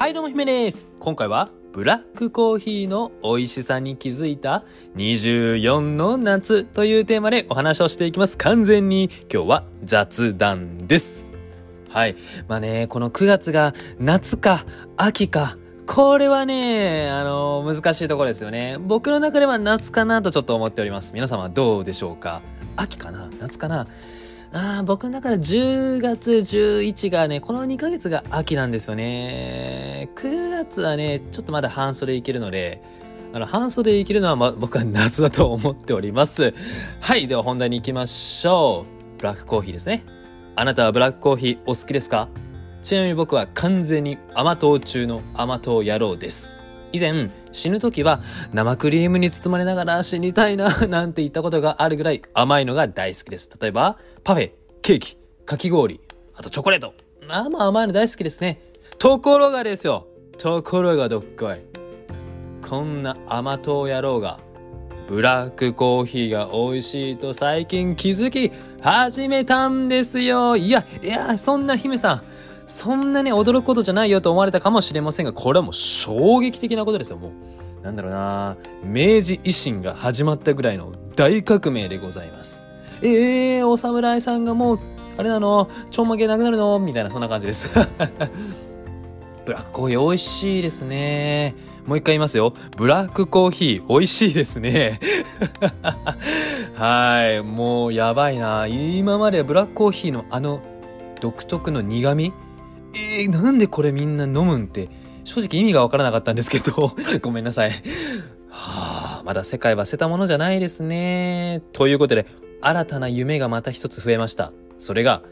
はいどうも姫です今回はブラックコーヒーの美味しさに気づいた24の夏というテーマでお話をしていきます。完全に今日は雑談です。はい。まあね、この9月が夏か秋かこれはね、あの難しいところですよね。僕の中では夏かなとちょっと思っております。皆様どうでしょうか？秋かな？夏かな？ああ、僕の中で10月11がね、この2ヶ月が秋なんですよね。9月はね、ちょっとまだ半袖いけるので、あの、半袖いけるのは、ま、僕は夏だと思っております。はい、では本題に行きましょう。ブラックコーヒーですね。あなたはブラックコーヒーお好きですか？ちなみに僕は完全に甘党中の甘党野郎です。以前、死ぬ時は生クリームに包まれながら死にたいな、なんて言ったことがあるぐらい甘いのが大好きです。例えば、パフェ、ケーキ、かき氷、あとチョコレート。まあまあ甘いの大好きですね。ところがですよ。ところがどっこい。こんな甘党野郎が、ブラックコーヒーが美味しいと最近気づき始めたんですよ。いや、いや、そんな姫さん。そんなに驚くことじゃないよと思われたかもしれませんが、これはもう衝撃的なことですよ、もう。なんだろうな明治維新が始まったぐらいの大革命でございます。ええー、お侍さんがもう、あれなの？ちょんまげなくなるの？みたいな、そんな感じです。ブラックコーヒー美味しいですね。もう一回言いますよ。ブラックコーヒー美味しいですね。はい。もうやばいな。今までブラックコーヒーのあの独特の苦味えー、なんでこれみんな飲むん？って正直意味がわからなかったんですけど、ごめんなさい。はあ、まだ世界は捨てたものじゃないですね。ということで、新たな夢がまた一つ増えました。それが、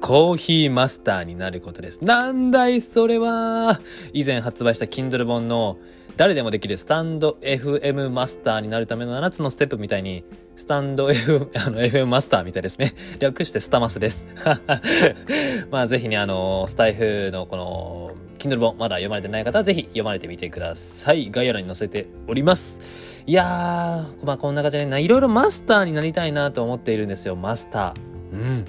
コーヒーマスターになることです。なんだいそれは以前発売した Kindle 本の誰でもできるスタンド FM マスターになるための7つのステップみたいに、スタンド F、あの FM マスターみたいですね。略してスタマスです。まあぜひね、あの、スタイフのこの、Kindle 本まだ読まれてない方はぜひ読まれてみてください。概要欄に載せております。いやー、まあこんな感じでね、いろいろマスターになりたいなと思っているんですよ、マスター。うん。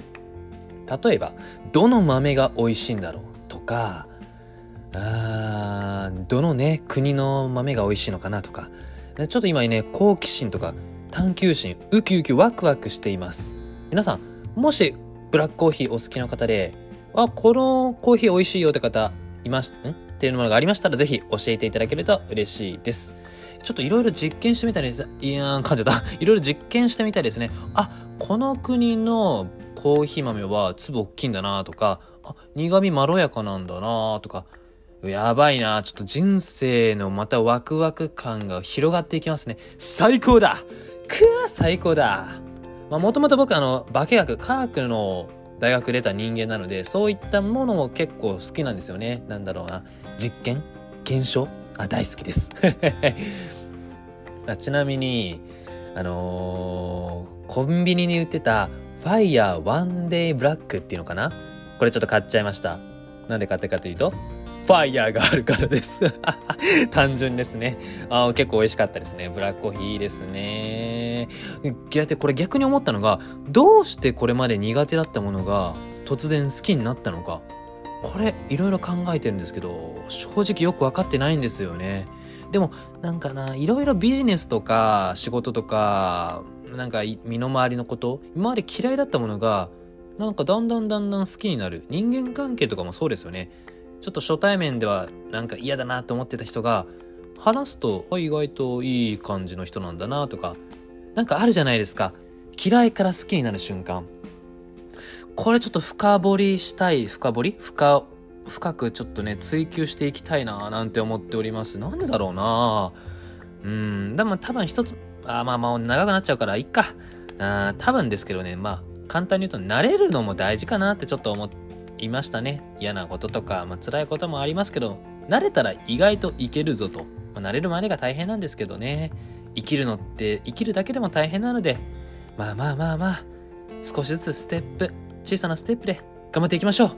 例えば、どの豆が美味しいんだろうとか、あーどのね、国の豆が美味しいのかなとか、ちょっと今ね、好奇心とか探求心、ウキウキワクワクしています。皆さん、もしブラックコーヒーお好きな方で、あ、このコーヒー美味しいよって方、いまし、ん？っていうものがありましたら、ぜひ教えていただけると嬉しいです。ちょっといろいろ実験してみたり。いやー、噛んじた。いろいろ実験してみたりですね。あ、この国のコーヒー豆は粒大きいんだなとか、あ、苦味まろやかなんだなとか、やばいなちょっと人生のまたワクワク感が広がっていきますね。最高だくー最高だまあもともと僕あの、化学、科学の大学出た人間なので、そういったものも結構好きなんですよね。なんだろうな。実験？検証？あ、大好きです。あちなみに、あのーコンビニに売ってた、ファイヤーワンデイブラックっていうのかな？これちょっと買っちゃいました。なんで買ったかというと、ファイヤーがあるからです。単純ですね。あ結構美味しかったですね。ブラックコーヒーですね。だってこれ逆に思ったのが、どうしてこれまで苦手だったものが突然好きになったのか。これいろいろ考えてるんですけど、正直よく分かってないんですよね。でもなんかないろいろビジネスとか仕事とかなんか身の回りのこと今まで嫌いだったものがなんかだんだんだんだん好きになる人間関係とかもそうですよねちょっと初対面ではなんか嫌だなと思ってた人が話すと意外といい感じの人なんだなとかなんかあるじゃないですか。嫌いから好きになる瞬間。これちょっと深掘りしたい深掘り？深深くちょっとね追求していきたいななんて思っております。なんでだろうな。うんでも多分一つあまあまあ長くなっちゃうからいっか。あ多分ですけどね。まあ簡単に言うと慣れるのも大事かなってちょっと思っていましたね。嫌なこととか、まあ辛いこともありますけど慣れたら意外といけるぞと、まあ、慣れるまでが大変なんですけどね。生きるのって生きるだけでも大変なのでまあまあまあまあ少しずつステップ小さなステップで頑張っていきましょう。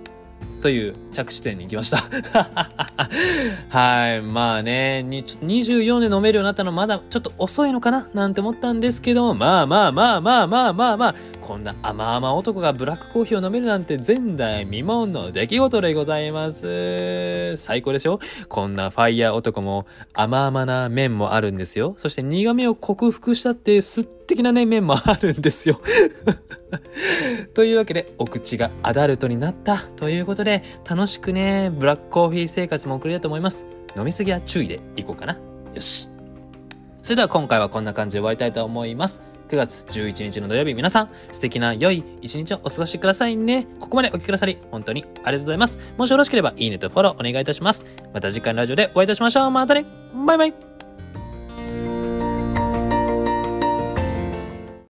という着地点に行きました。はい。まあね、にちょっと24で飲めるようになったのまだちょっと遅いのかななんて思ったんですけども、まあまあまあまあまあまあまあ、こんな甘々男がブラックコーヒーを飲めるなんて前代未聞の出来事でございます。最高でしょこんなファイヤー男も甘々な面もあるんですよ。そして苦味を克服したって素敵なね、面もあるんですよ。というわけで、お口がアダルトになったということでで、楽しくね、ブラックコーヒー生活も送れると思います。飲みすぎは注意でいこうかな。よし。それでは今回はこんな感じで終わりたいと思います。9月11日の土曜日、皆さん、素敵な良い一日をお過ごしくださいね。ここまでお聴きくださり、本当にありがとうございます。もしよろしければ、いいねとフォローお願いいたします。また次回のラジオでお会いいたしましょう。またねバイバイ